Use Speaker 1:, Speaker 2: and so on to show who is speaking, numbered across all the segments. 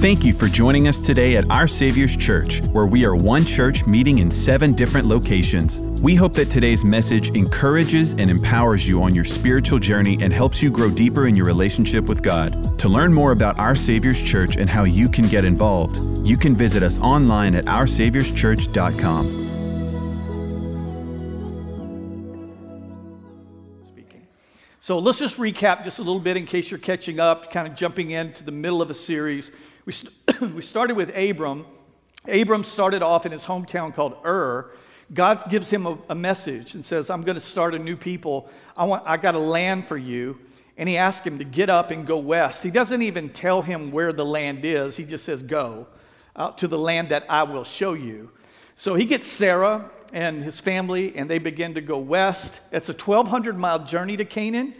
Speaker 1: Thank you for joining us today at Our Savior's Church, where we are one church meeting in seven different locations. We hope that today's message encourages and empowers you on your spiritual journey and helps you grow deeper in your relationship with God. To learn more about Our Savior's Church and how you can get involved, you can visit us online at OurSaviour'sChurch.com.
Speaker 2: So let's just recap just a little bit in case you're catching up, kind of jumping into the middle of a series. We, st- we started with Abram. Abram started off in his hometown called Ur. God gives him a, a message and says, I'm going to start a new people. I, want, I got a land for you. And he asks him to get up and go west. He doesn't even tell him where the land is, he just says, Go out to the land that I will show you. So he gets Sarah and his family, and they begin to go west. It's a 1,200 mile journey to Canaan.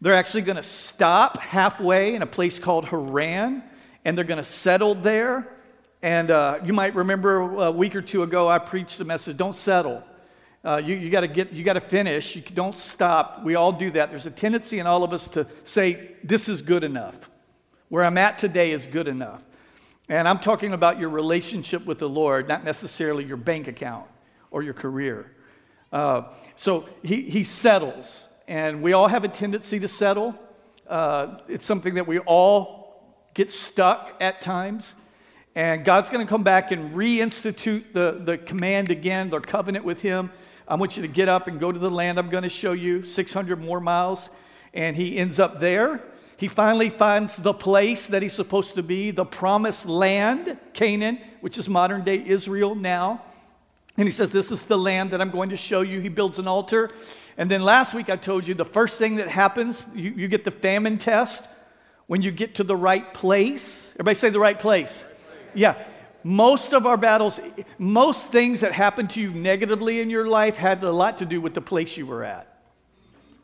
Speaker 2: They're actually going to stop halfway in a place called Haran and they're going to settle there. And uh, you might remember a week or two ago, I preached the message don't settle. Uh, you you got to get, you got to finish. You don't stop. We all do that. There's a tendency in all of us to say, this is good enough. Where I'm at today is good enough. And I'm talking about your relationship with the Lord, not necessarily your bank account or your career. Uh, so he, he settles, and we all have a tendency to settle. Uh, it's something that we all get stuck at times. And God's going to come back and reinstitute the, the command again, their covenant with Him. I want you to get up and go to the land I'm going to show you, 600 more miles. And he ends up there. He finally finds the place that he's supposed to be, the promised land, Canaan, which is modern day Israel now. And he says, This is the land that I'm going to show you. He builds an altar. And then last week I told you the first thing that happens, you, you get the famine test when you get to the right place. Everybody say the right place. Yeah. Most of our battles, most things that happened to you negatively in your life had a lot to do with the place you were at.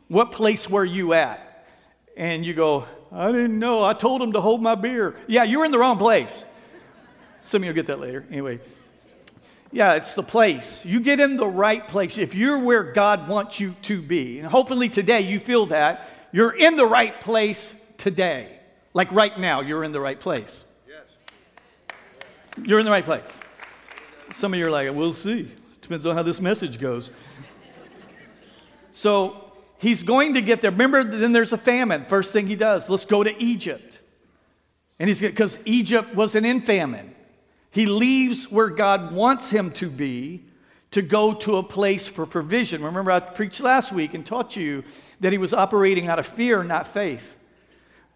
Speaker 2: What place were you at? And you go, I didn't know. I told him to hold my beer. Yeah, you were in the wrong place. Some of you will get that later. Anyway, yeah, it's the place. You get in the right place. If you're where God wants you to be, and hopefully today you feel that, you're in the right place today. Like right now, you're in the right place. Yes. You're in the right place. Some of you are like, we'll see. Depends on how this message goes. so he's going to get there. Remember, then there's a famine. First thing he does, let's go to Egypt. And he's because Egypt wasn't in famine. He leaves where God wants him to be to go to a place for provision. Remember, I preached last week and taught you that he was operating out of fear, not faith.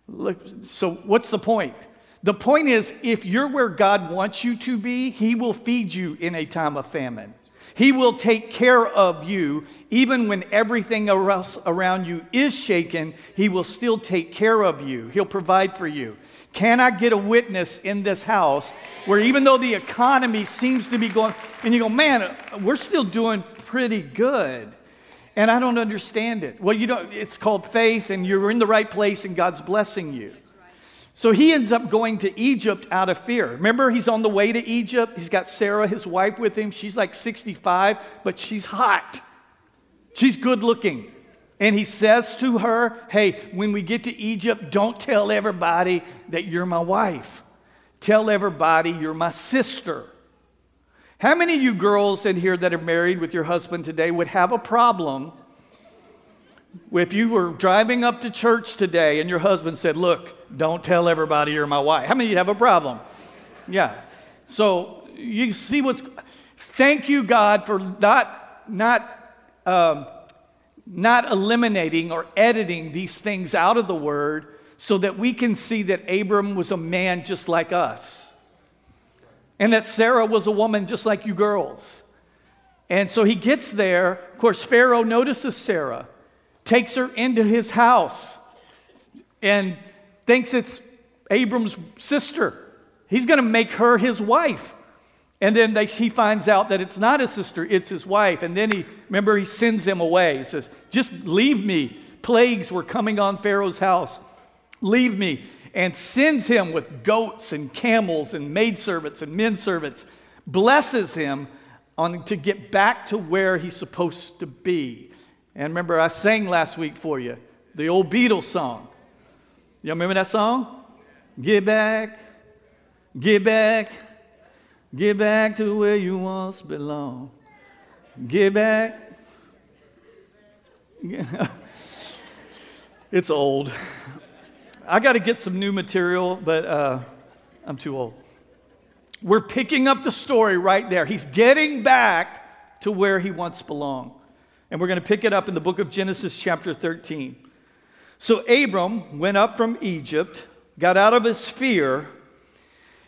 Speaker 2: Look, so, what's the point? The point is, if you're where God wants you to be, He will feed you in a time of famine. He will take care of you even when everything else around you is shaken. He will still take care of you. He'll provide for you. Can I get a witness in this house where even though the economy seems to be going, and you go, man, we're still doing pretty good and I don't understand it. Well, you don't, it's called faith, and you're in the right place, and God's blessing you. So he ends up going to Egypt out of fear. Remember, he's on the way to Egypt. He's got Sarah, his wife, with him. She's like 65, but she's hot. She's good looking. And he says to her, Hey, when we get to Egypt, don't tell everybody that you're my wife. Tell everybody you're my sister. How many of you girls in here that are married with your husband today would have a problem if you were driving up to church today and your husband said, Look, don't tell everybody you're my wife? How many of you have a problem? Yeah. So you see what's. Thank you, God, for not, not, um, not eliminating or editing these things out of the word so that we can see that Abram was a man just like us and that Sarah was a woman just like you girls. And so he gets there. Of course, Pharaoh notices Sarah, takes her into his house, and thinks it's Abram's sister. He's going to make her his wife. And then they, he finds out that it's not his sister, it's his wife. And then he, remember, he sends him away. He says, Just leave me. Plagues were coming on Pharaoh's house. Leave me and sends him with goats and camels and maidservants and men servants, blesses him on, to get back to where he's supposed to be. And remember, I sang last week for you the old Beatles song. Y'all remember that song? Get back Get back, get back to where you once belong. Get back. it's old. I got to get some new material, but uh, I'm too old. We're picking up the story right there. He's getting back to where he once belonged. And we're going to pick it up in the book of Genesis, chapter 13. So Abram went up from Egypt, got out of his fear,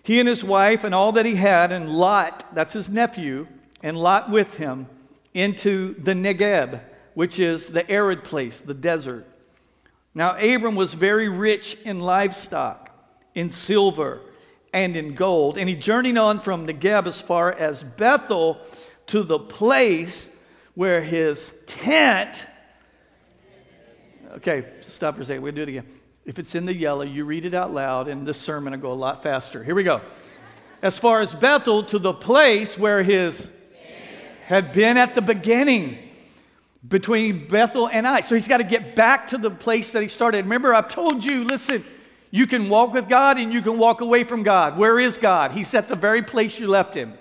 Speaker 2: he and his wife and all that he had, and Lot, that's his nephew, and Lot with him, into the Negeb, which is the arid place, the desert. Now, Abram was very rich in livestock, in silver, and in gold. And he journeyed on from Negeb as far as Bethel to the place where his tent. Okay, stop for a second. We'll do it again. If it's in the yellow, you read it out loud, and this sermon will go a lot faster. Here we go. As far as Bethel to the place where his had been at the beginning between Bethel and Ai. So he's got to get back to the place that he started. Remember, I've told you, listen, you can walk with God and you can walk away from God. Where is God? He's at the very place you left him.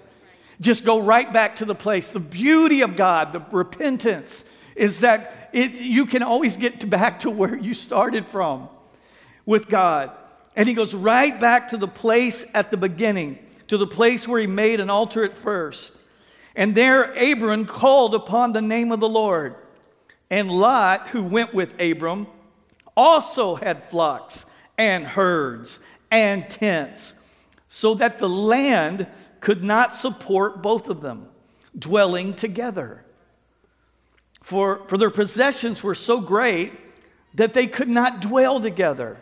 Speaker 2: Just go right back to the place. The beauty of God, the repentance, is that it, you can always get back to where you started from with God. And he goes right back to the place at the beginning, to the place where he made an altar at first. And there Abram called upon the name of the Lord. And Lot, who went with Abram, also had flocks and herds and tents, so that the land could not support both of them, dwelling together. For, for their possessions were so great that they could not dwell together.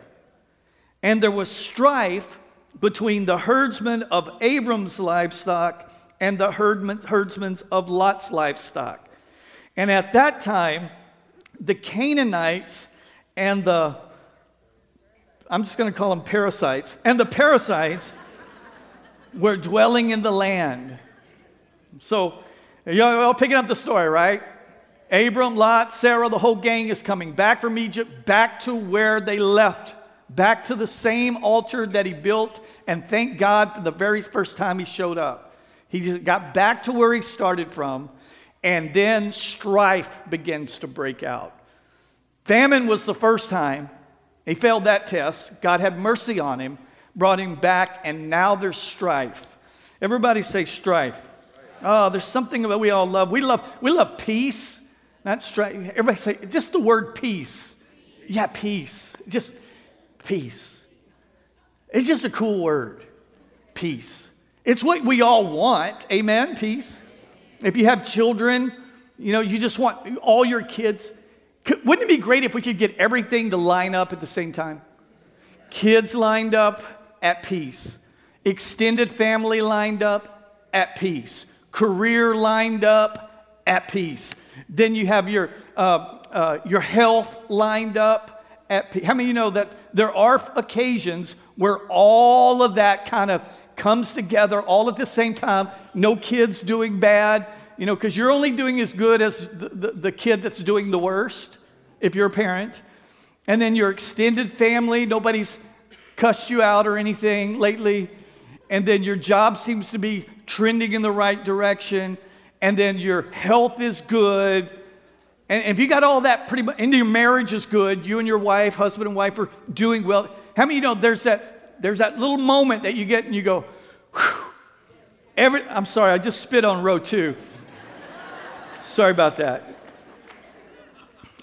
Speaker 2: And there was strife between the herdsmen of Abram's livestock and the herdsmen of Lot's livestock. And at that time, the Canaanites and the, I'm just going to call them parasites, and the parasites were dwelling in the land. So, you're all picking up the story, right? Abram, Lot, Sarah, the whole gang is coming back from Egypt, back to where they left, back to the same altar that he built. And thank God for the very first time he showed up. He got back to where he started from, and then strife begins to break out. Famine was the first time. He failed that test. God had mercy on him, brought him back, and now there's strife. Everybody say strife. Oh, there's something that we all love. We love, we love peace, not strife. Everybody say just the word peace. Yeah, peace. Just peace. It's just a cool word. Peace. It's what we all want. Amen. Peace. If you have children, you know, you just want all your kids. Wouldn't it be great if we could get everything to line up at the same time? Kids lined up at peace, extended family lined up at peace, career lined up at peace. Then you have your, uh, uh, your health lined up at peace. How many of you know that there are occasions where all of that kind of comes together all at the same time. No kids doing bad, you know, because you're only doing as good as the, the, the, kid that's doing the worst if you're a parent. And then your extended family, nobody's cussed you out or anything lately. And then your job seems to be trending in the right direction. And then your health is good. And if you got all that pretty much, and your marriage is good, you and your wife, husband and wife are doing well. How many you know there's that there's that little moment that you get and you go, Every, I'm sorry, I just spit on row two. sorry about that.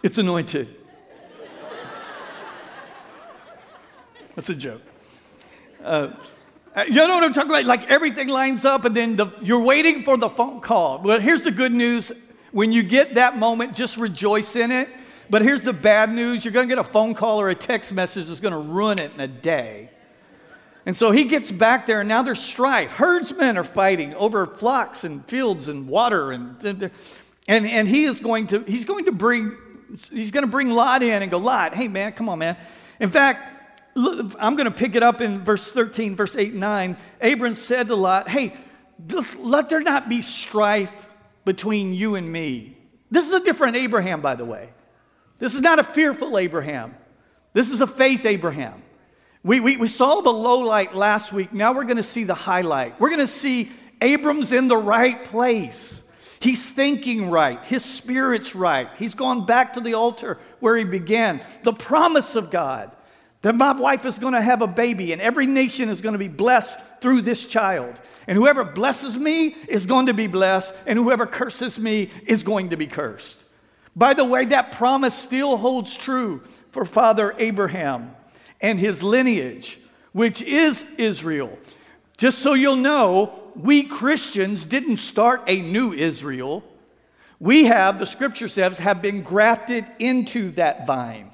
Speaker 2: It's anointed. That's a joke. Uh, you know what I'm talking about? Like everything lines up, and then the, you're waiting for the phone call. Well, here's the good news. When you get that moment, just rejoice in it. But here's the bad news you're going to get a phone call or a text message that's going to ruin it in a day. And so he gets back there, and now there's strife. Herdsmen are fighting over flocks and fields and water, and, and, and he is going to, he's going to bring, he's going to bring Lot in and go, Lot, hey man, come on, man. In fact, I'm going to pick it up in verse 13, verse 8 and 9. Abram said to Lot, hey, let there not be strife between you and me. This is a different Abraham, by the way. This is not a fearful Abraham. This is a faith Abraham. We, we, we saw the low light last week. Now we're going to see the highlight. We're going to see Abram's in the right place. He's thinking right. His spirit's right. He's gone back to the altar where he began. The promise of God that my wife is going to have a baby and every nation is going to be blessed through this child. And whoever blesses me is going to be blessed, and whoever curses me is going to be cursed. By the way, that promise still holds true for Father Abraham and his lineage, which is Israel. Just so you'll know, we Christians didn't start a new Israel. We have, the scripture says, have been grafted into that vine.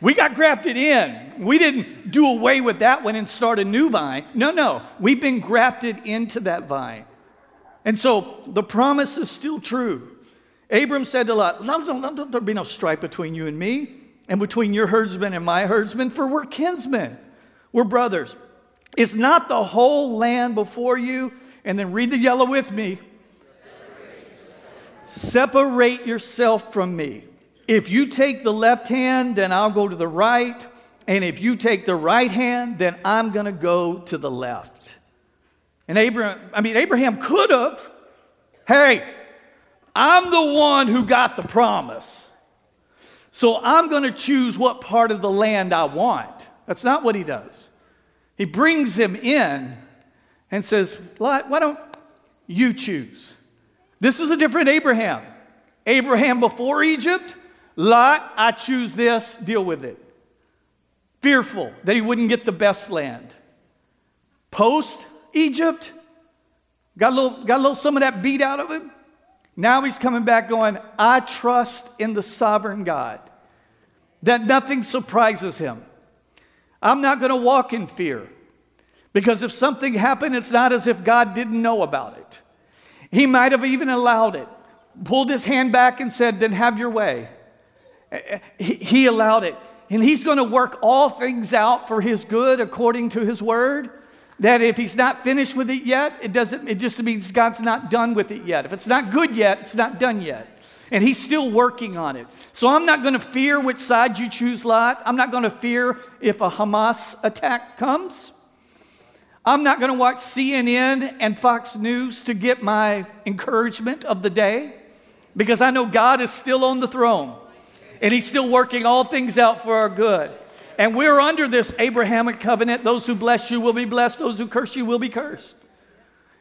Speaker 2: We got grafted in. We didn't do away with that one and start a new vine. No, no. We've been grafted into that vine. And so the promise is still true. Abram said to Lot, Don't there be no strife between you and me, and between your herdsmen and my herdsmen, for we're kinsmen. We're brothers. Is not the whole land before you? And then read the yellow with me. Separate yourself from me. If you take the left hand, then I'll go to the right. And if you take the right hand, then I'm going to go to the left. And Abraham, I mean, Abraham could have, hey, I'm the one who got the promise. So I'm going to choose what part of the land I want. That's not what he does. He brings him in and says, Lot, Why don't you choose? This is a different Abraham. Abraham before Egypt, Lot, I choose this, deal with it. Fearful that he wouldn't get the best land. Post Egypt, got a, little, got a little some of that beat out of him. Now he's coming back going, I trust in the sovereign God, that nothing surprises him. I'm not going to walk in fear because if something happened, it's not as if God didn't know about it. He might have even allowed it, pulled his hand back and said, Then have your way. He allowed it. And he's going to work all things out for his good according to his word. That if he's not finished with it yet, it doesn't, it just means God's not done with it yet. If it's not good yet, it's not done yet. And he's still working on it. So I'm not going to fear which side you choose, Lot. I'm not going to fear if a Hamas attack comes. I'm not going to watch CNN and Fox News to get my encouragement of the day because I know God is still on the throne and he's still working all things out for our good. And we're under this Abrahamic covenant. Those who bless you will be blessed, those who curse you will be cursed.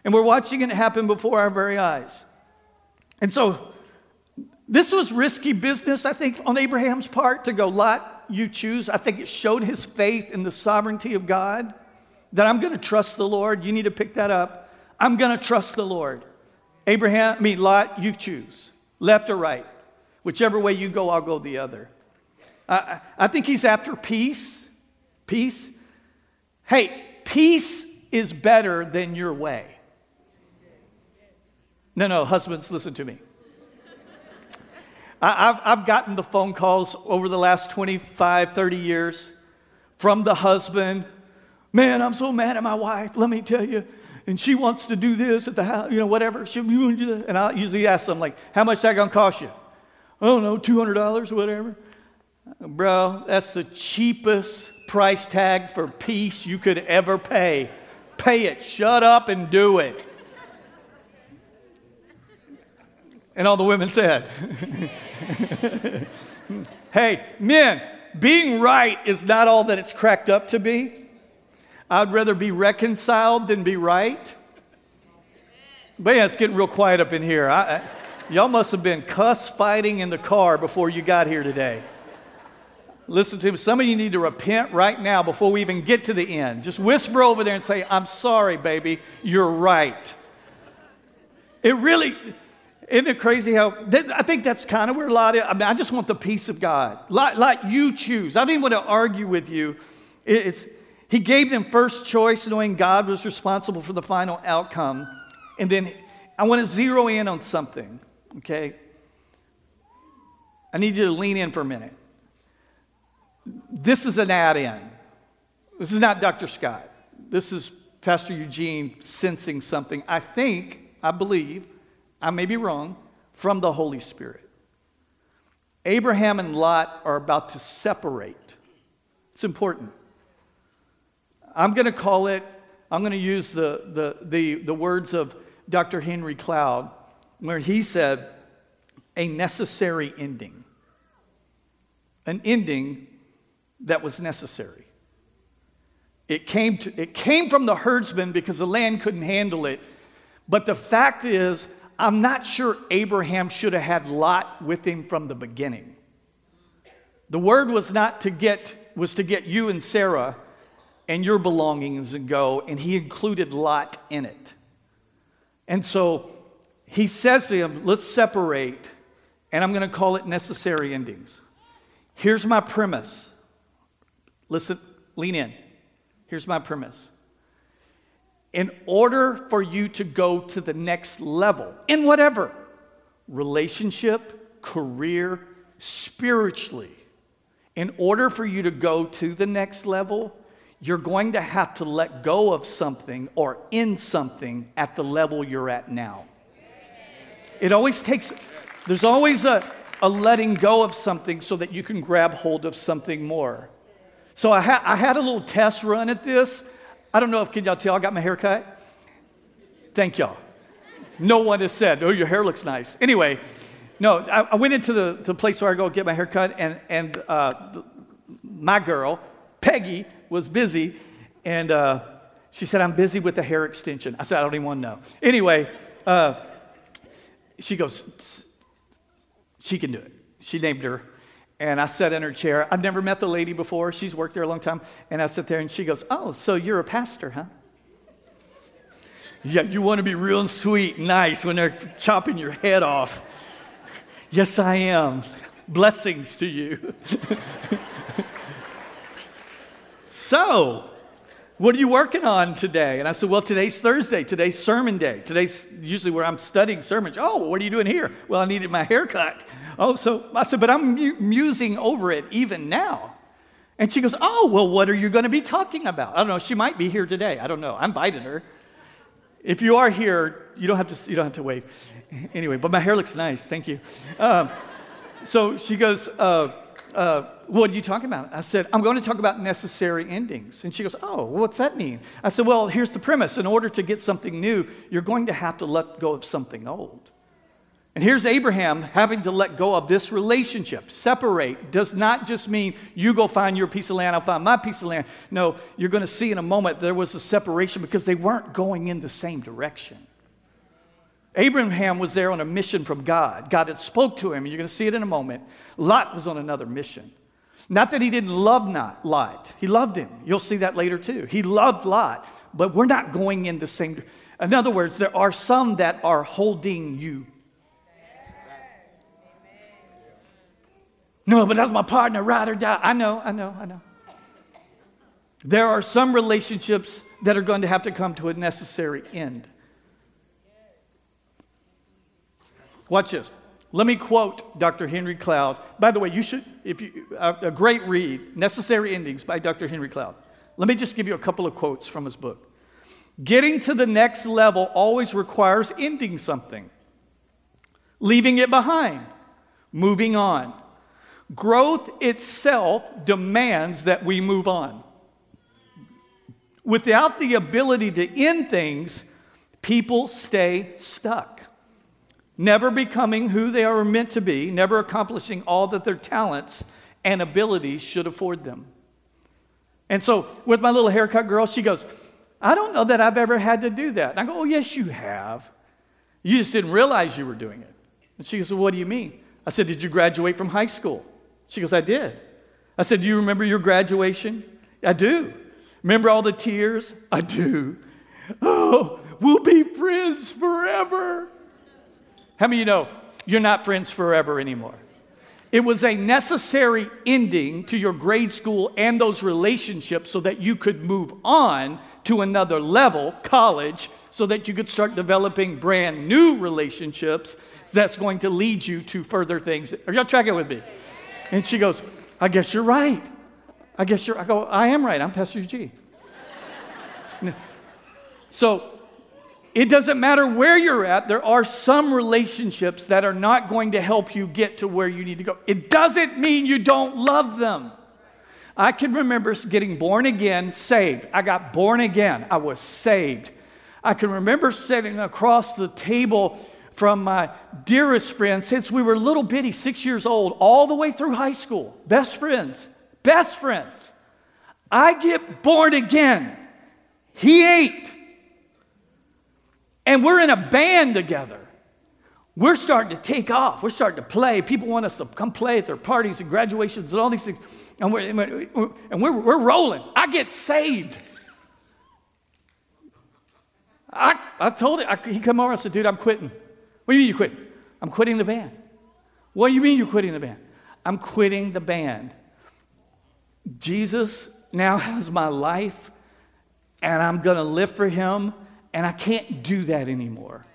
Speaker 2: And we're watching it happen before our very eyes. And so, this was risky business, I think, on Abraham's part to go, Lot, you choose. I think it showed his faith in the sovereignty of God that I'm going to trust the Lord. You need to pick that up. I'm going to trust the Lord. Abraham, I mean, Lot, you choose, left or right. Whichever way you go, I'll go the other. I, I think he's after peace. Peace. Hey, peace is better than your way. No, no, husbands, listen to me. I, have I've gotten the phone calls over the last 25, 30 years from the husband. Man, I'm so mad at my wife, let me tell you. And she wants to do this at the house, you know, whatever. She, and I usually ask them, like, how much that gonna cost you? I don't know, $200 or whatever. Bro, that's the cheapest price tag for peace you could ever pay. Pay it. Shut up and do it. And all the women said, Hey, men, being right is not all that it's cracked up to be. I'd rather be reconciled than be right. But yeah, it's getting real quiet up in here. I, I, y'all must have been cuss fighting in the car before you got here today. Listen to me. Some of you need to repent right now before we even get to the end. Just whisper over there and say, I'm sorry, baby. You're right. It really, isn't it crazy how, I think that's kind of where a lot of, I mean, I just want the peace of God. Like, like you choose. I don't even want to argue with you. It's, he gave them first choice knowing God was responsible for the final outcome. And then I want to zero in on something, okay? I need you to lean in for a minute. This is an add in. This is not Dr. Scott. This is Pastor Eugene sensing something, I think, I believe, I may be wrong, from the Holy Spirit. Abraham and Lot are about to separate It's important. I'm going to call it, I'm going to use the, the, the, the words of Dr. Henry Cloud, where he said, a necessary ending. An ending that was necessary. It came, to, it came from the herdsman because the land couldn't handle it. But the fact is, I'm not sure Abraham should have had Lot with him from the beginning. The word was not to get, was to get you and Sarah and your belongings and go, and he included Lot in it. And so he says to him, Let's separate, and I'm going to call it necessary endings. Here's my premise. Listen, lean in. Here's my premise. In order for you to go to the next level, in whatever relationship, career, spiritually, in order for you to go to the next level, you're going to have to let go of something or end something at the level you're at now. It always takes, there's always a, a letting go of something so that you can grab hold of something more. So I, ha- I had a little test run at this. I don't know if, can y'all tell I got my hair cut? Thank y'all. No one has said, oh, your hair looks nice. Anyway, no, I, I went into the, the place where I go get my hair cut, and, and uh, my girl, Peggy, was busy, and uh, she said, I'm busy with the hair extension. I said, I don't even want to know. Anyway, uh, she goes, she can do it. She named her. And I sat in her chair. I've never met the lady before. She's worked there a long time. And I sit there and she goes, Oh, so you're a pastor, huh? yeah, you want to be real sweet, nice when they're chopping your head off. yes, I am. Blessings to you. So, what are you working on today? And I said, Well, today's Thursday. Today's sermon day. Today's usually where I'm studying sermons. Oh, what are you doing here? Well, I needed my haircut. Oh, so I said, But I'm musing over it even now. And she goes, Oh, well, what are you going to be talking about? I don't know. She might be here today. I don't know. I invited her. If you are here, you don't have to, you don't have to wave. Anyway, but my hair looks nice. Thank you. Um, so she goes, uh, uh, what are you talking about? I said, I'm going to talk about necessary endings. And she goes, Oh, what's that mean? I said, Well, here's the premise. In order to get something new, you're going to have to let go of something old. And here's Abraham having to let go of this relationship. Separate does not just mean you go find your piece of land, I'll find my piece of land. No, you're going to see in a moment there was a separation because they weren't going in the same direction. Abraham was there on a mission from God. God had spoke to him, and you're going to see it in a moment. Lot was on another mission. Not that he didn't love not Lot. He loved him. You'll see that later too. He loved Lot, but we're not going in the same. In other words, there are some that are holding you. No, but that's my partner, ride or die. I know, I know, I know. There are some relationships that are going to have to come to a necessary end. Watch this. Let me quote Dr. Henry Cloud. By the way, you should, if you, a, great read, Necessary Endings by Dr. Henry Cloud. Let me just give you a couple of quotes from his book. Getting to the next level always requires ending something, leaving it behind, moving on. Growth itself demands that we move on. Without the ability to end things, people stay stuck never becoming who they are meant to be, never accomplishing all that their talents and abilities should afford them. And so, with my little haircut girl, she goes, I don't know that I've ever had to do that. And I go, Oh, yes, you have. You just didn't realize you were doing it. And she goes, well, What do you mean? I said, Did you graduate from high school? She goes, I did. I said, Do you remember your graduation? I do. Remember all the tears? I do. Oh, we'll be friends forever. How many of you know you're not friends forever anymore? It was a necessary ending to your grade school and those relationships so that you could move on to another level, college, so that you could start developing brand new relationships that's going to lead you to further things. Are y'all tracking with me? And she goes, I guess you're right. I guess you're, I go, I am right. I'm Pastor G. so it doesn't matter where you're at, there are some relationships that are not going to help you get to where you need to go. It doesn't mean you don't love them. I can remember getting born again, saved. I got born again. I was saved. I can remember sitting across the table from my dearest friend since we were little bitty, six years old, all the way through high school. Best friends, best friends. I get born again. He ain't. And we're in a band together. We're starting to take off. We're starting to play. People want us to come play at their parties and graduations and all these things. And we're, and we're, we're rolling. I get saved. I, I told him, I, he come over and said, dude, I'm quitting. What do you mean you quit? I'm quitting the band. What do you mean you're quitting the band? I'm quitting the band. Jesus now has my life, and I'm going to live for him, and I can't do that anymore.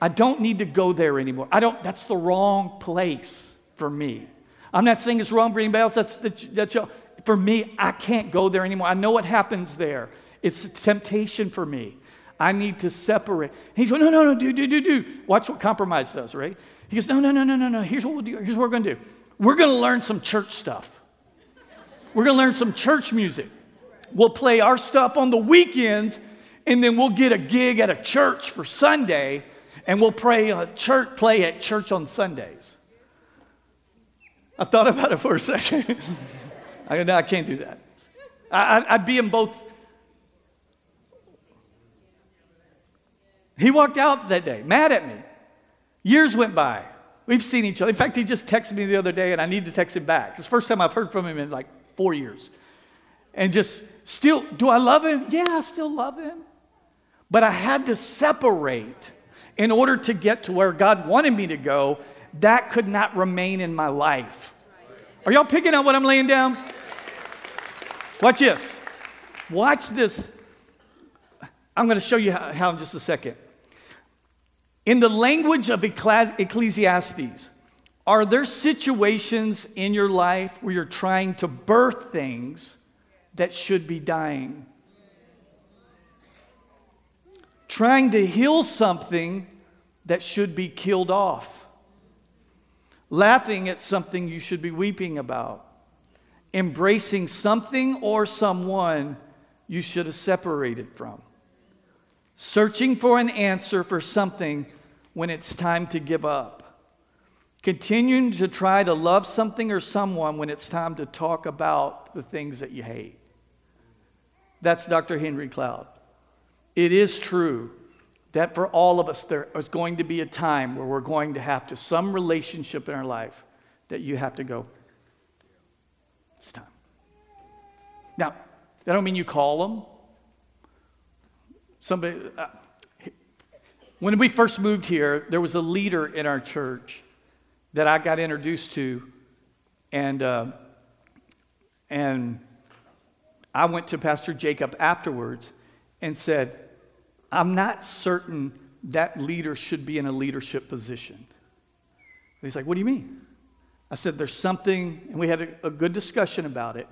Speaker 2: I don't need to go there anymore. I don't, that's the wrong place for me. I'm not saying it's wrong for anybody else. That's, that's, that's for me, I can't go there anymore. I know what happens there. It's a temptation for me. I need to separate. He's going, no, no, no, do, do, do, do. Watch what compromise does, right? He goes, no, no, no, no, no, no. Here's what we'll do. Here's what we're going to do. We're going to learn some church stuff. We're going to learn some church music. We'll play our stuff on the weekends, and then we'll get a gig at a church for Sunday, and we'll pray a church play at church on Sundays. I thought about it for a second. I, no, I can't do that. I, would be in both He walked out that day, mad at me. Years went by. We've seen each other. In fact, he just texted me the other day, and I need to text him back. It's the first time I've heard from him in like four years. And just still, do I love him? Yeah, I still love him. But I had to separate in order to get to where God wanted me to go. That could not remain in my life. Are y'all picking up what I'm laying down? Watch this. Watch this. I'm going to show you how, how in just a second. In the language of Ecclesiastes, are there situations in your life where you're trying to birth things that should be dying? Trying to heal something that should be killed off? Laughing at something you should be weeping about? Embracing something or someone you should have separated from? searching for an answer for something when it's time to give up, continuing to try to love something or someone when it's time to talk about the things that you hate. That's Dr. Henry Cloud. It is true that for all of us, there is going to be a time where we're going to have to, some relationship in our life, that you have to go, it's time. Now, that don't mean you call them. Somebody, uh, when we first moved here, there was a leader in our church that I got introduced to, and uh, and I went to Pastor Jacob afterwards and said, "I'm not certain that leader should be in a leadership position." He's like, "What do you mean?" I said, "There's something," and we had a, a good discussion about it.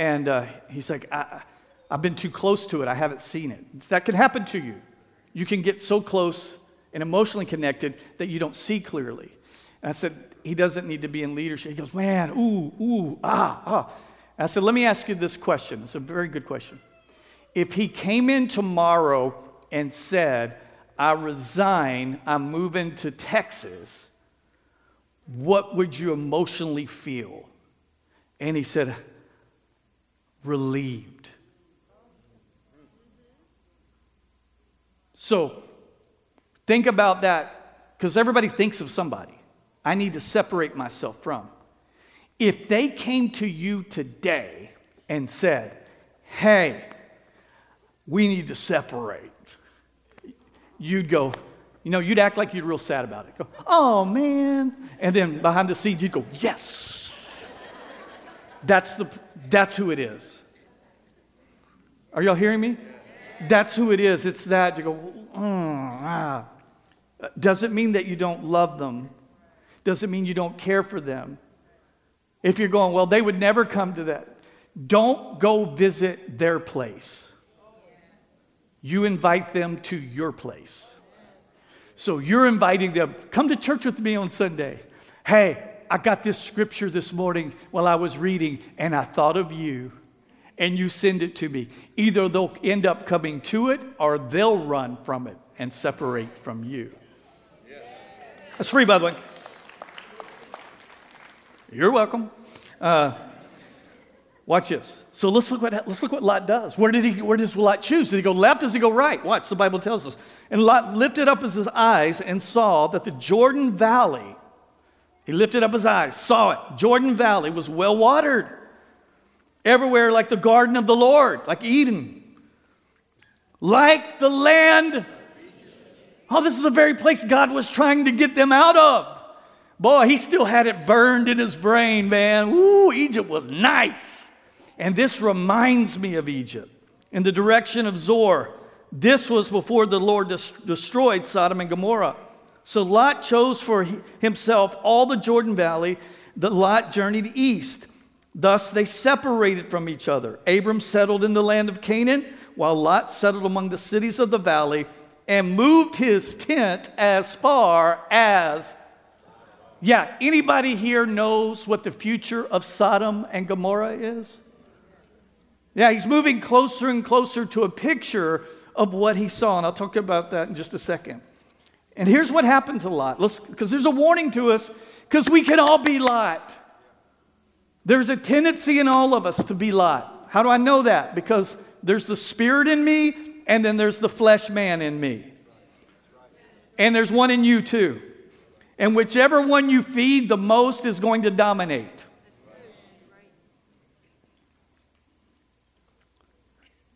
Speaker 2: And uh, he's like, I, I've been too close to it, I haven't seen it. That can happen to you. You can get so close and emotionally connected that you don't see clearly. And I said, He doesn't need to be in leadership. He goes, Man, ooh, ooh, ah, ah. And I said, Let me ask you this question. It's a very good question. If he came in tomorrow and said, I resign, I'm moving to Texas, what would you emotionally feel? And he said, relieved. So think about that because everybody thinks of somebody I need to separate myself from. If they came to you today and said, hey, we need to separate, you'd go, you know, you'd act like you're real sad about it. Go, oh man. And then behind the scenes, you'd go, yes. that's, the, that's who it is. Are y'all hearing me? That's who it is. It's that you go, mm, ah. Doesn't mean that you don't love them. Doesn't mean you don't care for them. If you're going, well, they would never come to that. Don't go visit their place. You invite them to your place. So you're inviting them, come to church with me on Sunday. Hey, I got this scripture this morning while I was reading, and I thought of you, and you send it to me. Either they'll end up coming to it or they'll run from it and separate from you. That's free, by the way. You're welcome. Uh, watch this. So let's look what let's look what Lot does. Where did he? Where does Lot choose? Did he go left? Does he go right? Watch. The Bible tells us. And Lot lifted up his eyes and saw that the Jordan Valley he lifted up his eyes, saw it. Jordan Valley was well watered, everywhere like the garden of the Lord, like Eden, like the land. Oh, this is the very place God was trying to get them out of. Boy, he still had it burned in his brain, man. Ooh, Egypt was nice. And this reminds me of Egypt in the direction of Zoar. This was before the Lord des- destroyed Sodom and Gomorrah. So Lot chose for himself all the Jordan Valley. The Lot journeyed east. Thus they separated from each other. Abram settled in the land of Canaan, while Lot settled among the cities of the valley and moved his tent as far as yeah, anybody here knows what the future of Sodom and Gomorrah is? Yeah, he's moving closer and closer to a picture of what he saw, and I'll talk about that in just a second. And here's what happens a lot. Because there's a warning to us, because we can all be Lot. There's a tendency in all of us to be Lot. How do I know that? Because there's the spirit in me, and then there's the flesh man in me. And there's one in you too. And whichever one you feed the most is going to dominate.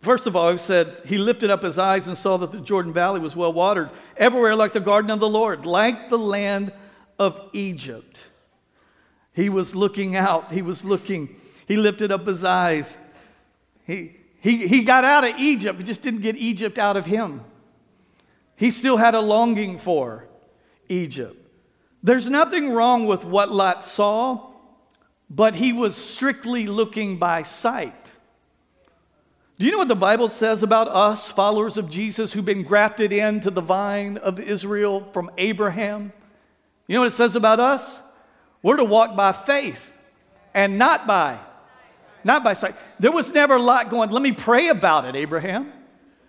Speaker 2: First of all, he said, He lifted up his eyes and saw that the Jordan Valley was well watered, everywhere like the garden of the Lord, like the land of Egypt. He was looking out. He was looking. He lifted up his eyes. He, he, he got out of Egypt, he just didn't get Egypt out of him. He still had a longing for Egypt. There's nothing wrong with what Lot saw, but he was strictly looking by sight. Do you know what the Bible says about us, followers of Jesus, who've been grafted into the vine of Israel from Abraham? You know what it says about us? We're to walk by faith and not by not by sight. There was never a lot going, let me pray about it, Abraham.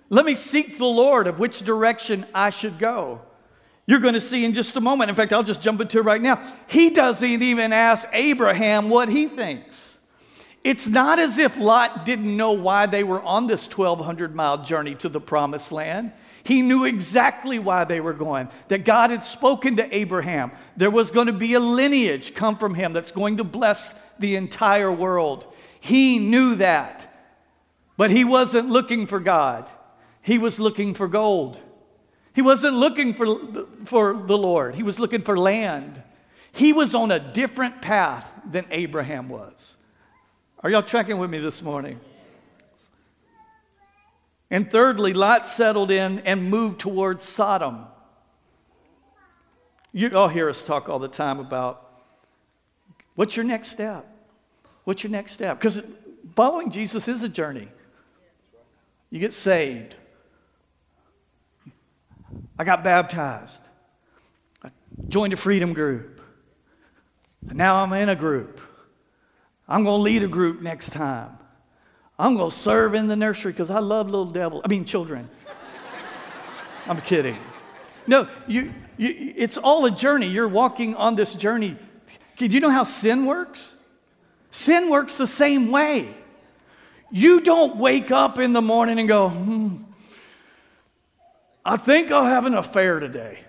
Speaker 2: Let me seek the Lord of which direction I should go. You're going to see in just a moment. In fact, I'll just jump into it right now. He doesn't even ask Abraham what he thinks. It's not as if Lot didn't know why they were on this 1,200 mile journey to the promised land. He knew exactly why they were going, that God had spoken to Abraham. There was going to be a lineage come from him that's going to bless the entire world. He knew that. But he wasn't looking for God, he was looking for gold. He wasn't looking for, for the Lord, he was looking for land. He was on a different path than Abraham was. Are y'all tracking with me this morning? And thirdly, Lot settled in and moved towards Sodom. You all hear us talk all the time about what's your next step? What's your next step? Because following Jesus is a journey. You get saved. I got baptized. I joined a freedom group. And now I'm in a group. I'm going to lead a group next time. I'm going to serve in the nursery because I love little devils. I mean, children. I'm kidding. No, you, you, it's all a journey. You're walking on this journey. Do you know how sin works? Sin works the same way. You don't wake up in the morning and go, hmm, I think I'll have an affair today.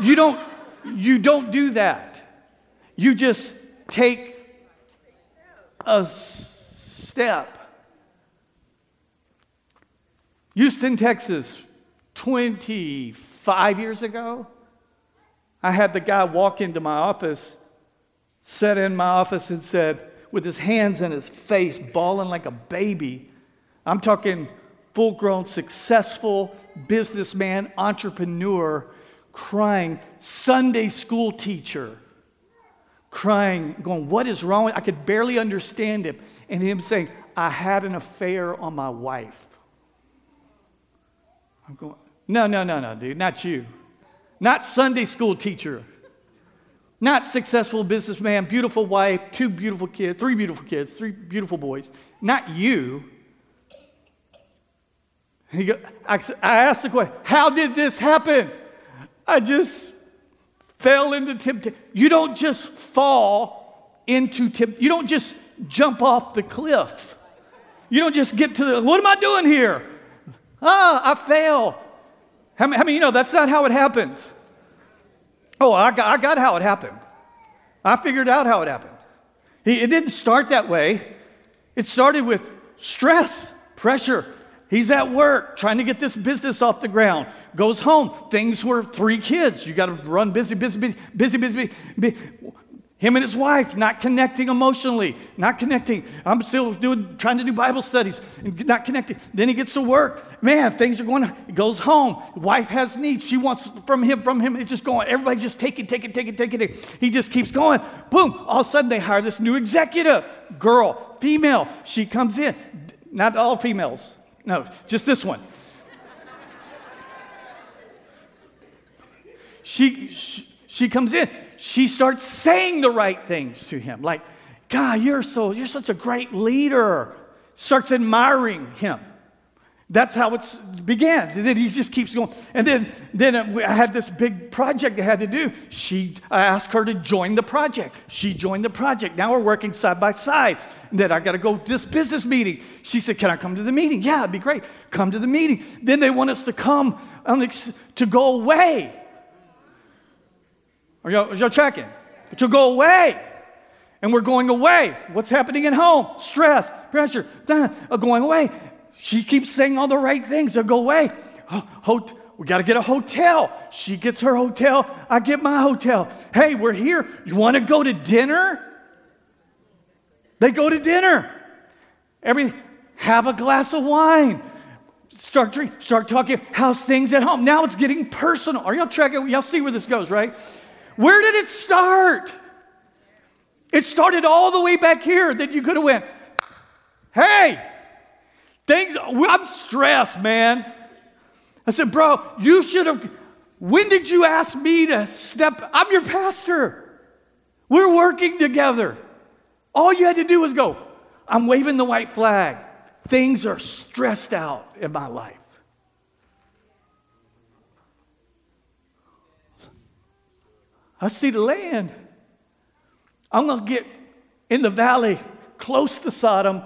Speaker 2: You don't, you don't do that. You just take a step. Houston, Texas, 25 years ago, I had the guy walk into my office, sat in my office, and said, with his hands in his face, bawling like a baby. I'm talking full grown, successful businessman, entrepreneur, crying, Sunday school teacher crying, going, What is wrong? I could barely understand him. And him saying, I had an affair on my wife. I'm going, No, no, no, no, dude, not you. Not Sunday school teacher. Not successful businessman, beautiful wife, two beautiful kids, three beautiful kids, three beautiful boys. Not you. He go, I, I asked the question, How did this happen? I just fell into temptation. You don't just fall into temptation. You don't just jump off the cliff. You don't just get to the, what am I doing here? Ah, I fail. How many, how many you know that's not how it happens? Oh, I got, I got how it happened. I figured out how it happened. It didn't start that way. It started with stress, pressure. He's at work trying to get this business off the ground. Goes home. Things were three kids. You got to run busy, busy, busy, busy, busy, busy. Him and his wife not connecting emotionally, not connecting. I'm still doing, trying to do Bible studies and not connecting. Then he gets to work. Man, things are going. He goes home. Wife has needs. She wants from him, from him. It's just going. Everybody's just taking, taking, taking, taking it. He just keeps going. Boom! All of a sudden, they hire this new executive, girl, female. She comes in. Not all females. No, just this one. she, she, she comes in she starts saying the right things to him. Like, God, you're so, you're such a great leader. Starts admiring him. That's how it begins. And then he just keeps going. And then, then I had this big project I had to do. She, I asked her to join the project. She joined the project. Now we're working side by side. And then I got to go to this business meeting. She said, Can I come to the meeting? Yeah, it'd be great. Come to the meeting. Then they want us to come to go away. Are y'all, are y'all tracking? To go away. And we're going away. What's happening at home? Stress, pressure, uh, going away. She keeps saying all the right things. They'll go away. Oh, we got to get a hotel. She gets her hotel. I get my hotel. Hey, we're here. You want to go to dinner? They go to dinner. Every have a glass of wine. Start drink, start talking. How's things at home? Now it's getting personal. Are y'all tracking? Y'all see where this goes, right? Where did it start? It started all the way back here that you could have went, hey, things, I'm stressed, man. I said, bro, you should have, when did you ask me to step, I'm your pastor. We're working together. All you had to do was go, I'm waving the white flag. Things are stressed out in my life. I see the land. I'm going to get in the valley close to Sodom.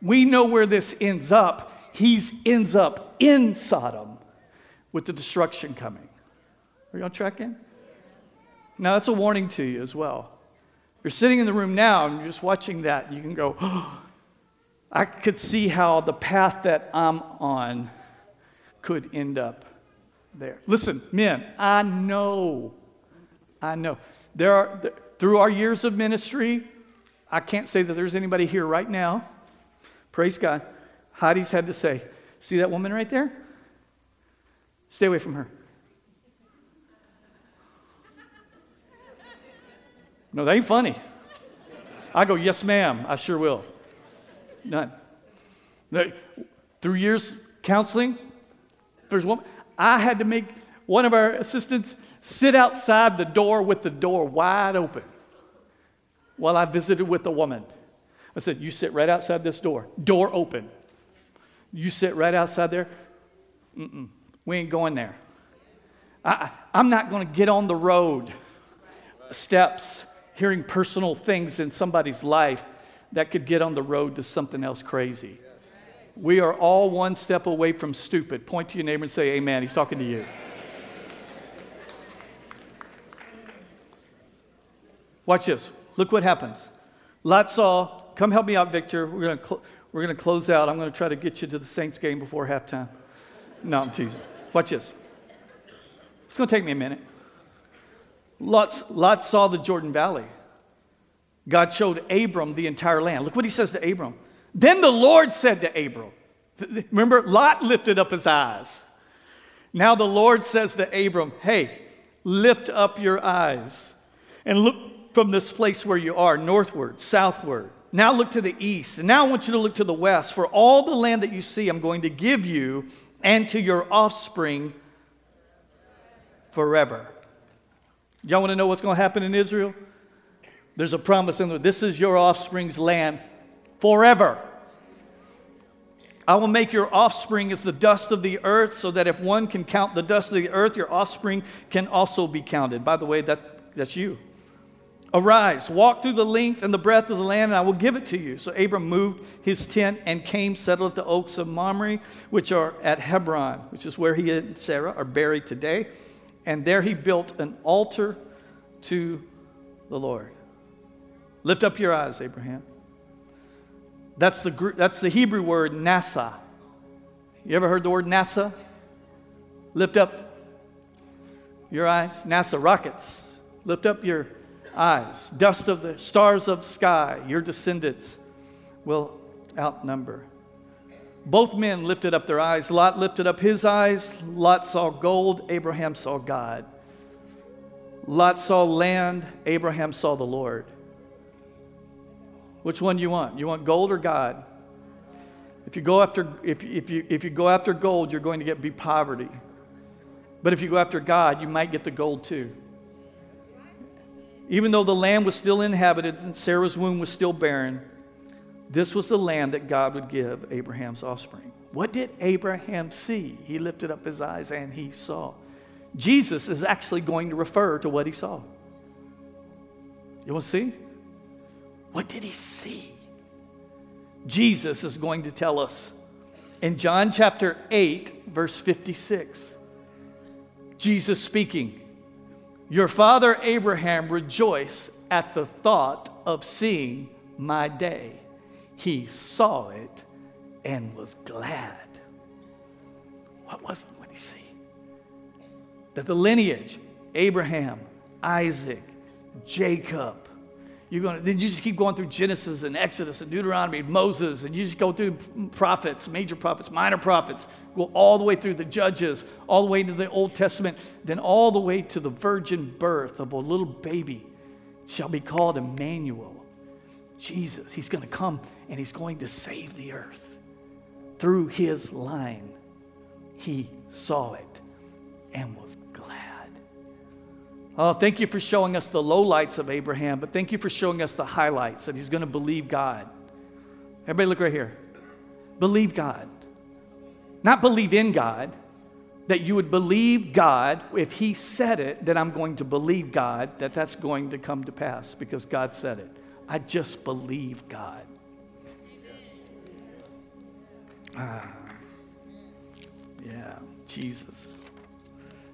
Speaker 2: We know where this ends up. He ends up in Sodom with the destruction coming. Are y'all tracking? Now, that's a warning to you as well. If you're sitting in the room now and you're just watching that, you can go, oh, I could see how the path that I'm on could end up there. Listen, men, I know I know. There are, through our years of ministry, I can't say that there's anybody here right now. Praise God. Heidi's had to say, See that woman right there? Stay away from her. No, that ain't funny. I go, Yes, ma'am, I sure will. None. Through years counseling, there's one. I had to make one of our assistants sit outside the door with the door wide open while I visited with a woman. I said, You sit right outside this door, door open. You sit right outside there. Mm-mm, we ain't going there. I, I'm not going to get on the road steps, hearing personal things in somebody's life that could get on the road to something else crazy. We are all one step away from stupid. Point to your neighbor and say, Amen. He's talking to you. Watch this. Look what happens. Lot saw, come help me out, Victor. We're going cl- we're going to close out. I'm going to try to get you to the Saints game before halftime. No, I'm teasing. Watch this. It's going to take me a minute. Lot, Lot saw the Jordan Valley. God showed Abram the entire land. Look what he says to Abram. Then the Lord said to Abram, remember, Lot lifted up his eyes. Now the Lord says to Abram, hey, lift up your eyes and look from this place where you are, northward, southward. Now look to the east. And now I want you to look to the west. For all the land that you see, I'm going to give you and to your offspring forever. Y'all want to know what's going to happen in Israel? There's a promise in there. This is your offspring's land forever. I will make your offspring as the dust of the earth, so that if one can count the dust of the earth, your offspring can also be counted. By the way, that, that's you. Arise, walk through the length and the breadth of the land, and I will give it to you. So Abram moved his tent and came, settled at the oaks of Mamre, which are at Hebron, which is where he and Sarah are buried today. And there he built an altar to the Lord. Lift up your eyes, Abraham. That's the, that's the Hebrew word nasa. You ever heard the word NASA? Lift up your eyes. NASA rockets. Lift up your eyes. Dust of the stars of sky. Your descendants will outnumber. Both men lifted up their eyes. Lot lifted up his eyes. Lot saw gold. Abraham saw God. Lot saw land. Abraham saw the Lord. Which one do you want? You want gold or God? If you go after, if, if, you, if you go after gold, you're going to get be poverty. But if you go after God, you might get the gold too. Even though the land was still inhabited and Sarah's womb was still barren, this was the land that God would give Abraham's offspring. What did Abraham see? He lifted up his eyes and he saw. Jesus is actually going to refer to what he saw. You want to see? What did he see? Jesus is going to tell us in John chapter 8, verse 56. Jesus speaking, Your father Abraham rejoiced at the thought of seeing my day. He saw it and was glad. What was it? What did he see? That the lineage, Abraham, Isaac, Jacob, you're going to, then you just keep going through Genesis and Exodus and Deuteronomy and Moses, and you just go through prophets, major prophets, minor prophets, go all the way through the Judges, all the way to the Old Testament, then all the way to the virgin birth of a little baby shall be called Emmanuel. Jesus, he's going to come and he's going to save the earth through his line. He saw it and was Oh, thank you for showing us the lowlights of Abraham, but thank you for showing us the highlights that he's going to believe God. Everybody, look right here. Believe God. Not believe in God, that you would believe God. If he said it, then I'm going to believe God that that's going to come to pass because God said it. I just believe God. Ah, yeah, Jesus.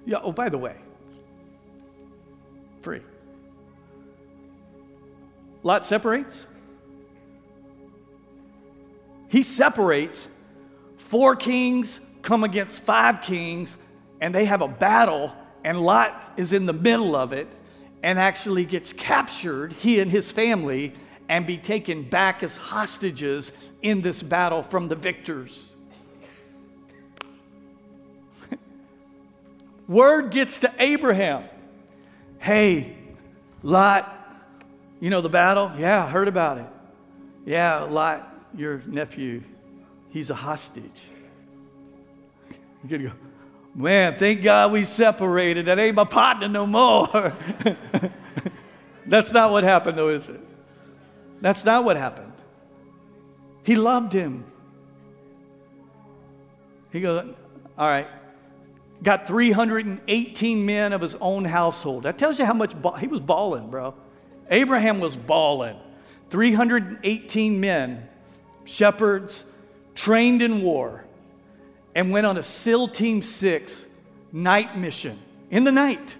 Speaker 2: Yeah, oh, by the way, free. Lot separates. He separates. Four kings come against five kings, and they have a battle, and Lot is in the middle of it and actually gets captured, he and his family, and be taken back as hostages in this battle from the victors. Word gets to Abraham. Hey, Lot, you know the battle? Yeah, I heard about it. Yeah, Lot, your nephew, he's a hostage. You gotta go, man, thank God we separated. That ain't my partner no more. That's not what happened, though, is it? That's not what happened. He loved him. He goes, all right, got 318 men of his own household. That tells you how much he was balling, bro. Abraham was balling. 318 men, shepherds, trained in war, and went on a SEAL Team 6 night mission in the night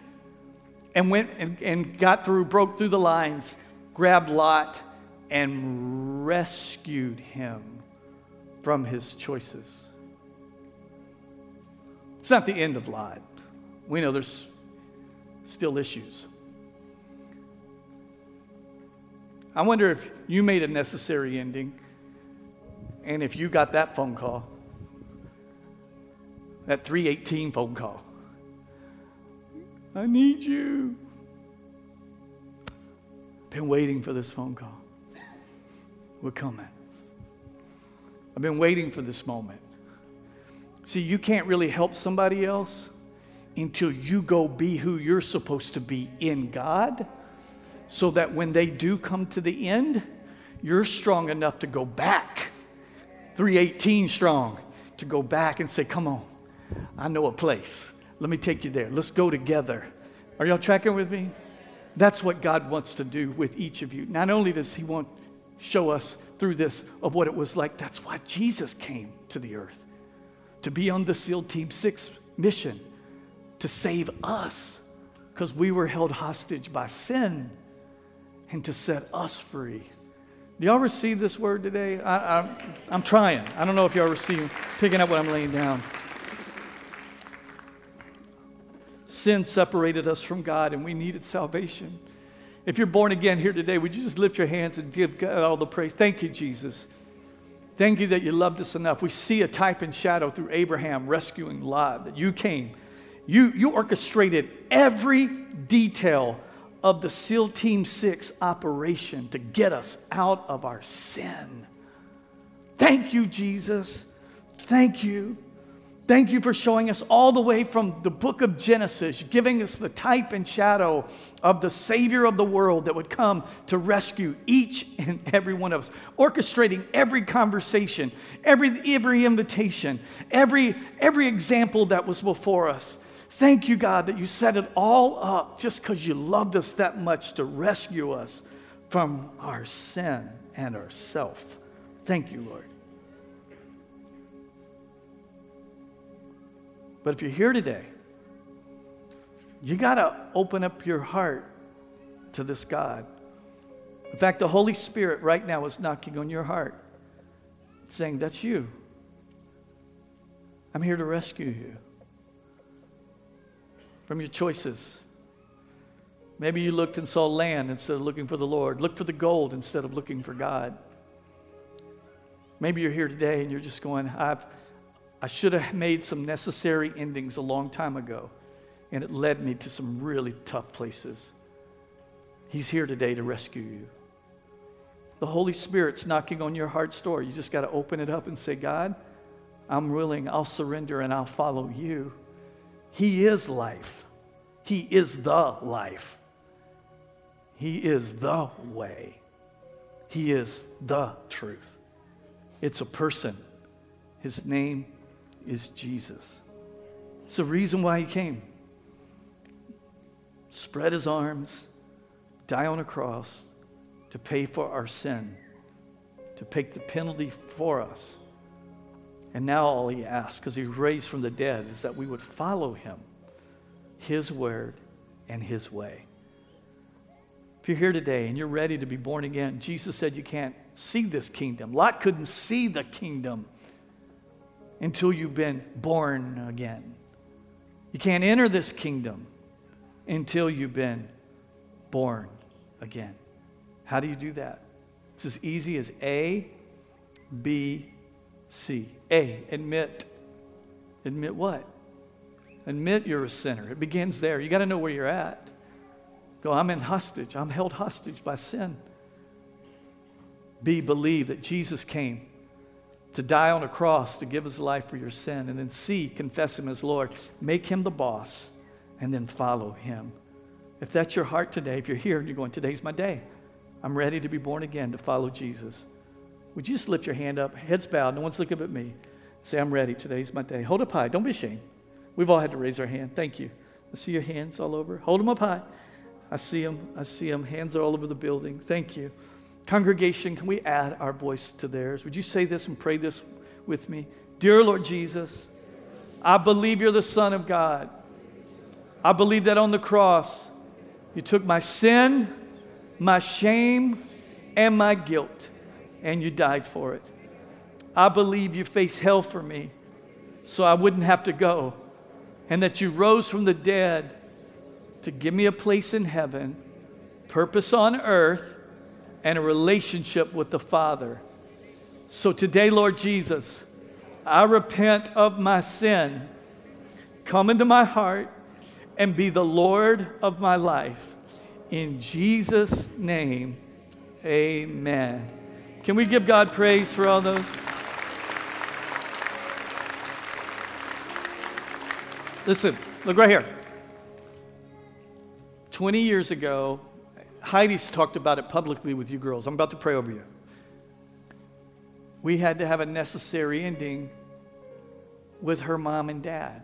Speaker 2: and went and, and got through, broke through the lines, grabbed Lot, and rescued him from his choices. It's not the end of life. We know there's still issues. I wonder if you made a necessary ending and if you got that phone call, that 318 phone call. I need you. Been waiting for this phone call. We're coming. I've been waiting for this moment. See, you can't really help somebody else until you go be who you're supposed to be in God, so that when they do come to the end, you're strong enough to go back, 318 strong, to go back and say, Come on, I know a place. Let me take you there. Let's go together. Are y'all tracking with me? That's what God wants to do with each of you. Not only does He want to show us through this of what it was like, that's why Jesus came to the earth to be on the SEAL Team 6 mission to save us because we were held hostage by sin and to set us free. Do y'all receive this word today? I, am trying. I don't know if y'all receive, picking up what I'm laying down. Sin separated us from God and we needed salvation. If you're born again here today, would you just lift your hands and give God all the praise? Thank you, Jesus. Thank you that you loved us enough. We see a type and shadow through Abraham rescuing Lot, that you came. You, you orchestrated every detail of the SEAL Team 6 operation to get us out of our sin. Thank you, Jesus. Thank you. Thank you for showing us all the way from the book of Genesis, giving us the type and shadow of the Savior of the world that would come to rescue each and every one of us, orchestrating every conversation, every, every invitation, every, every example that was before us. Thank you, God, that you set it all up just because you loved us that much to rescue us from our sin and our self. Thank you, Lord. But if you're here today, you got to open up your heart to this God. In fact, the Holy Spirit right now is knocking on your heart, saying, That's you. I'm here to rescue you from your choices. Maybe you looked and saw land instead of looking for the Lord. Look for the gold instead of looking for God. Maybe you're here today and you're just going, I've I should have made some necessary endings a long time ago, and it led me to some really tough places. He's here today to rescue you. The Holy Spirit's knocking on your heart's door. You just got to open it up and say, God, I'm willing, I'll surrender, and I'll follow you. He is life. He is the life. He is the way. He is the truth. It's a person. His name is Jesus. It's the reason why he came. Spread his arms, die on a cross to pay for our sin, to take the penalty for us. And now all he asks, because he raised from the dead, is that we would follow him, his word, and his way. If you're here today and you're ready to be born again, Jesus said you can't see this kingdom. Lot couldn't see the kingdom until you've been born again. You can't enter this kingdom until you've been born again. How do you do that? It's as easy as A, B, C. A, admit. Admit what? Admit you're a sinner. It begins there. You got to know where you're at. Go, I'm in hostage. I'm held hostage by sin. B, believe that Jesus came to die on a cross to give his life for your sin. And then C, confess him as Lord. Make him the boss and then follow him. If that's your heart today, if you're here and you're going, today's my day, I'm ready to be born again to follow Jesus. Would you just lift your hand up, heads bowed, no one's looking at me. Say, I'm ready. Today's my day. Hold up high. Don't be ashamed. We've all had to raise our hand. Thank you. I see your hands all over. Hold them up high. I see them. I see them. Hands are all over the building. Thank you. Congregation, can we add our voice to theirs? Would you say this and pray this with me? Dear Lord Jesus, I believe you're the Son of God. I believe that on the cross, you took my sin, my shame, and my guilt, and you died for it. I believe you faced hell for me so I wouldn't have to go, and that you rose from the dead to give me a place in heaven, purpose on earth and a relationship with the Father. So today, Lord Jesus, I repent of my sin. Come into my heart and be the Lord of my life. In Jesus' name, amen. Can we give God praise for all those? Listen, Look right here. 20 years ago, Heidi's talked about it publicly with you girls. I'm about to pray over you. We had to have a necessary ending with her mom and dad.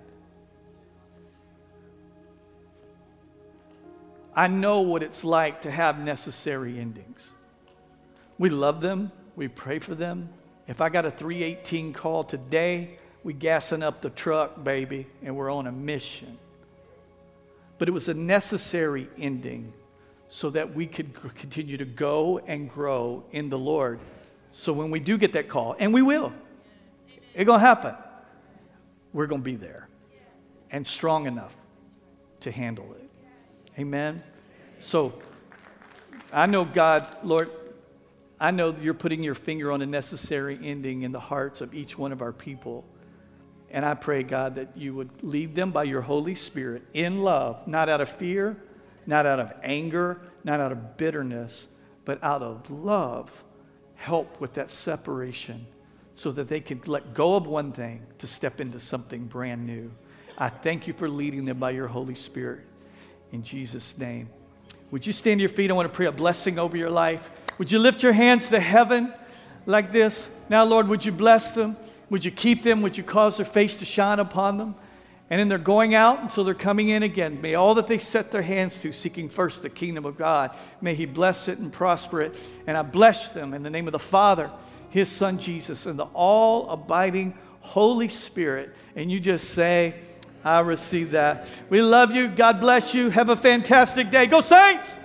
Speaker 2: I know what it's like to have necessary endings. We love them, we pray for them. If I got a 318 call today, we gassing up the truck, baby, and we're on a mission. But it was a necessary ending so that we could continue to go and grow in the Lord. So when we do get that call, and we will, it's going to happen, we're going to be there and strong enough to handle it. Amen. So I know God, Lord, I know you're putting your finger on a necessary ending in the hearts of each one of our people. And I pray, God, that you would lead them by your Holy Spirit in love, not out of fear, not out of anger, not out of bitterness, but out of love. Help with that separation so that they can let go of one thing to step into something brand new. I thank you for leading them by your Holy Spirit. In Jesus' name. Would you stand to your feet? I want to pray a blessing over your life. Would you lift your hands to heaven like this? Now, Lord, would you bless them? Would you keep them? Would you cause their face to shine upon them? And in their going out until they're coming in again, may all that they set their hands to, seeking first the kingdom of God, may He bless it and prosper it. And I bless them in the name of the Father, His Son Jesus, and the all abiding Holy Spirit. And you just say, I receive that. We love you. God bless you. Have a fantastic day. Go, Saints!